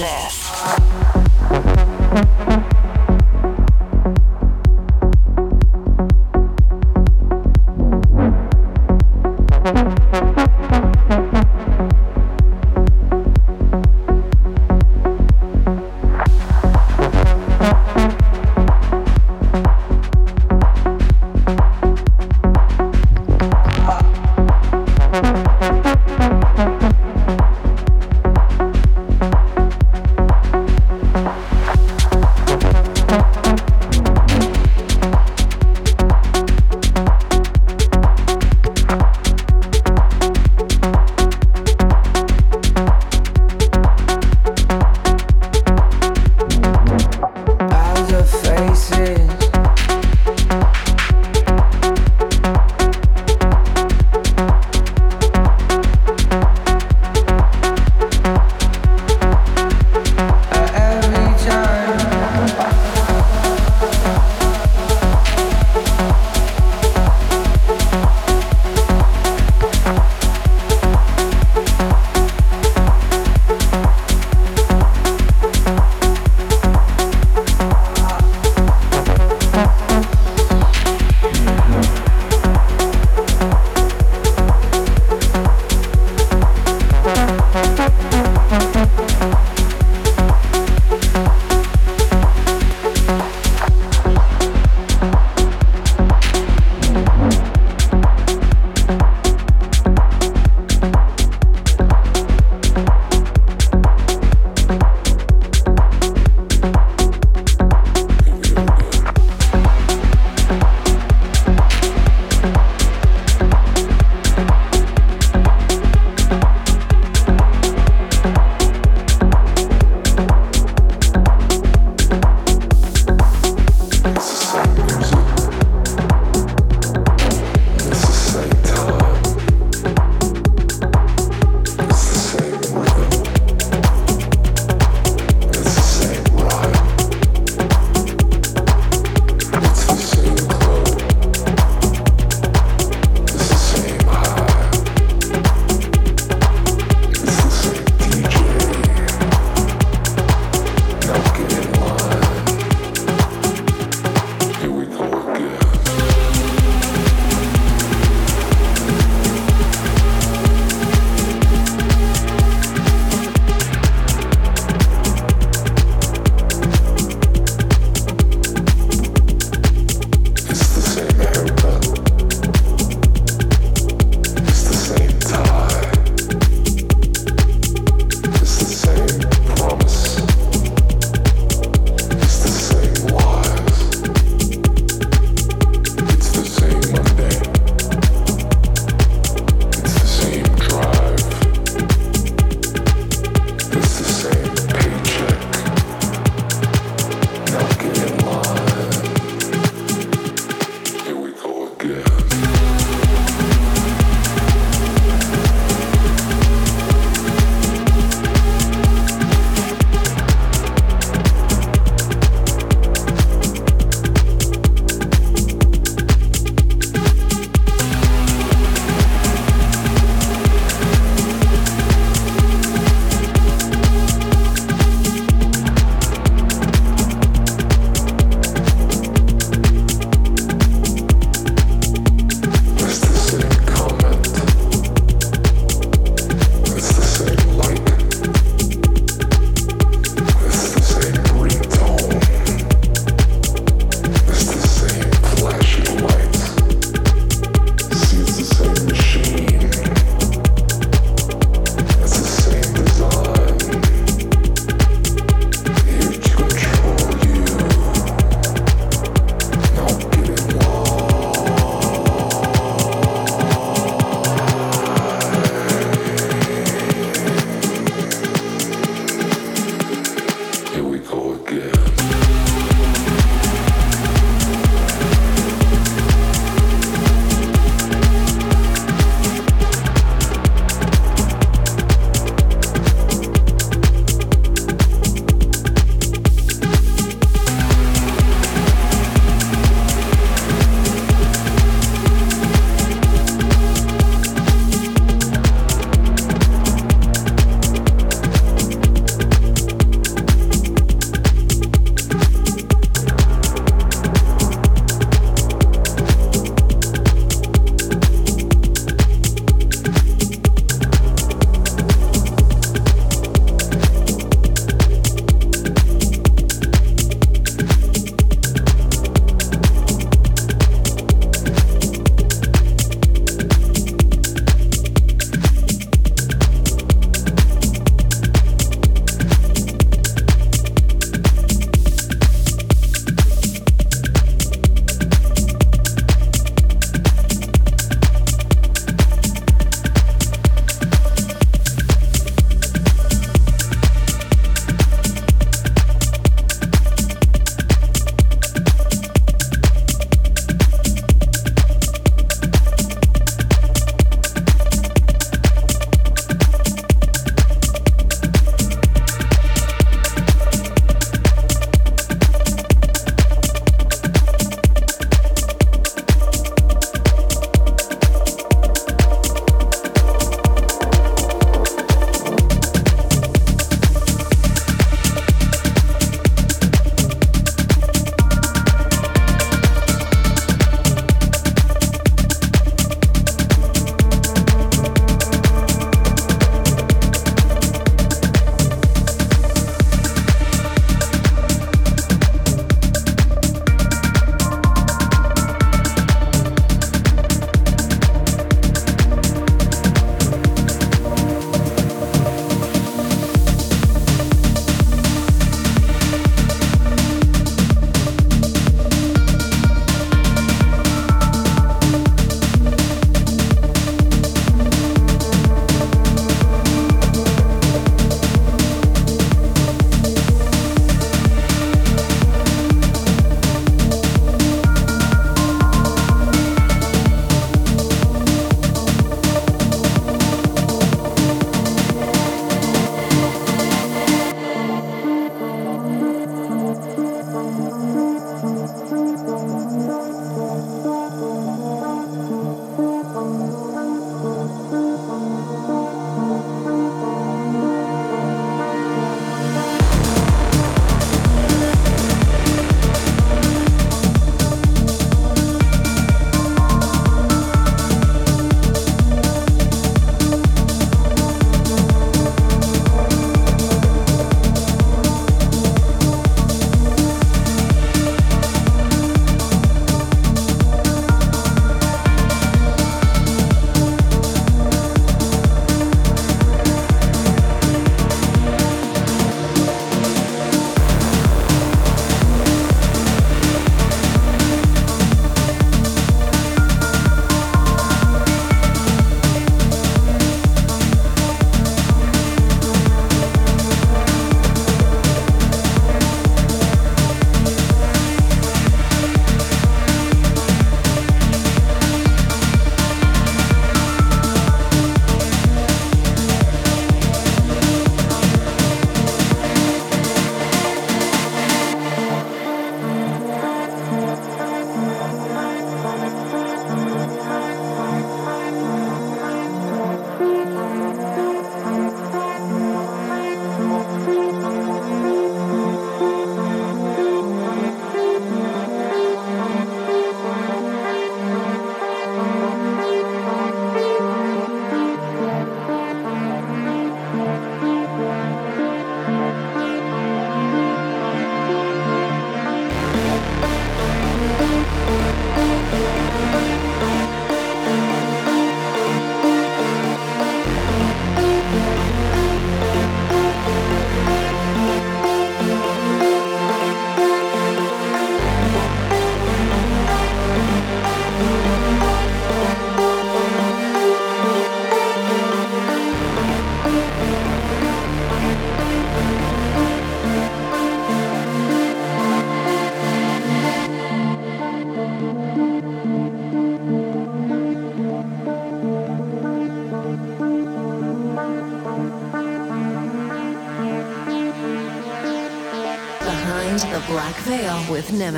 Access.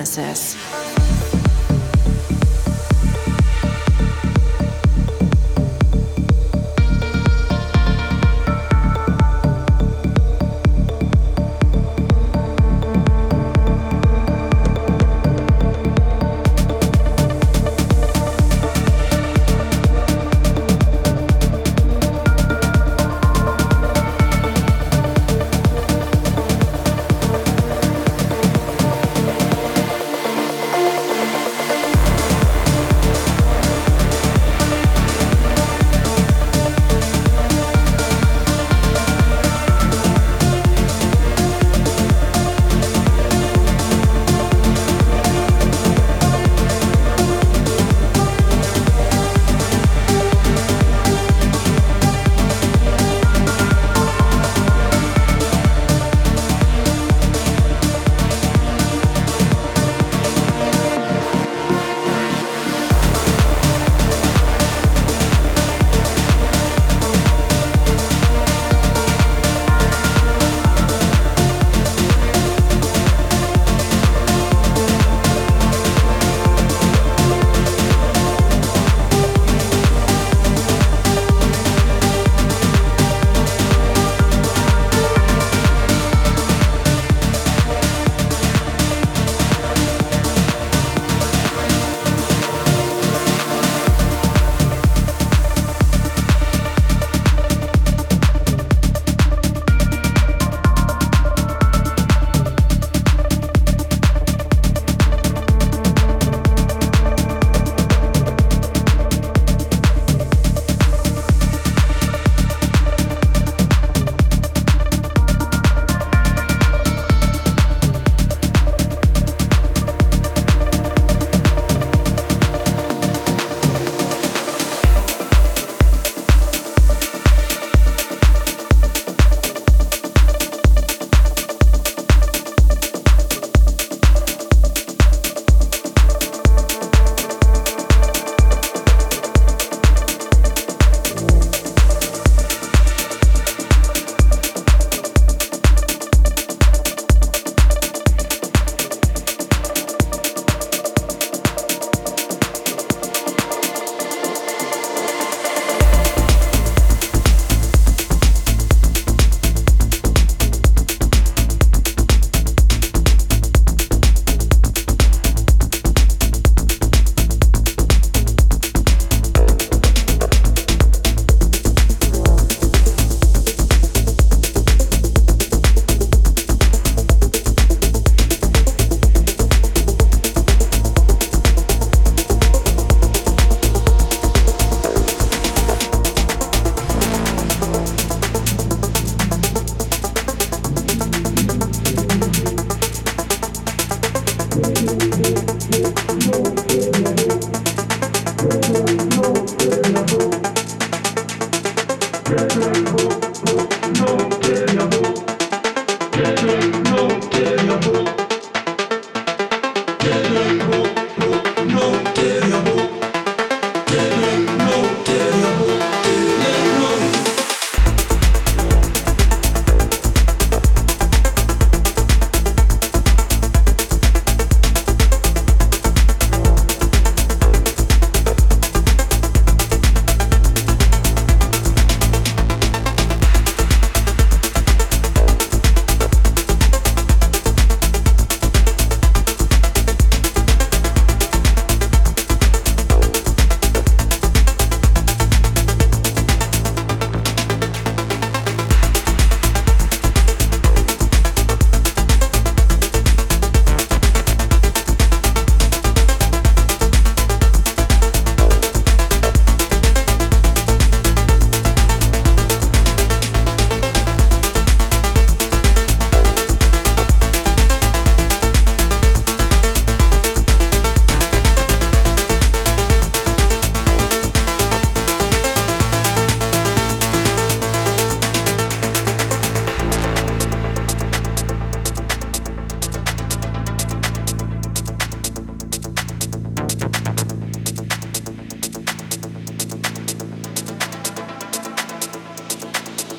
With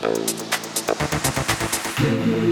Thank you.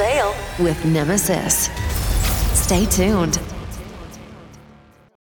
Veil with Nemesis. Stay tuned.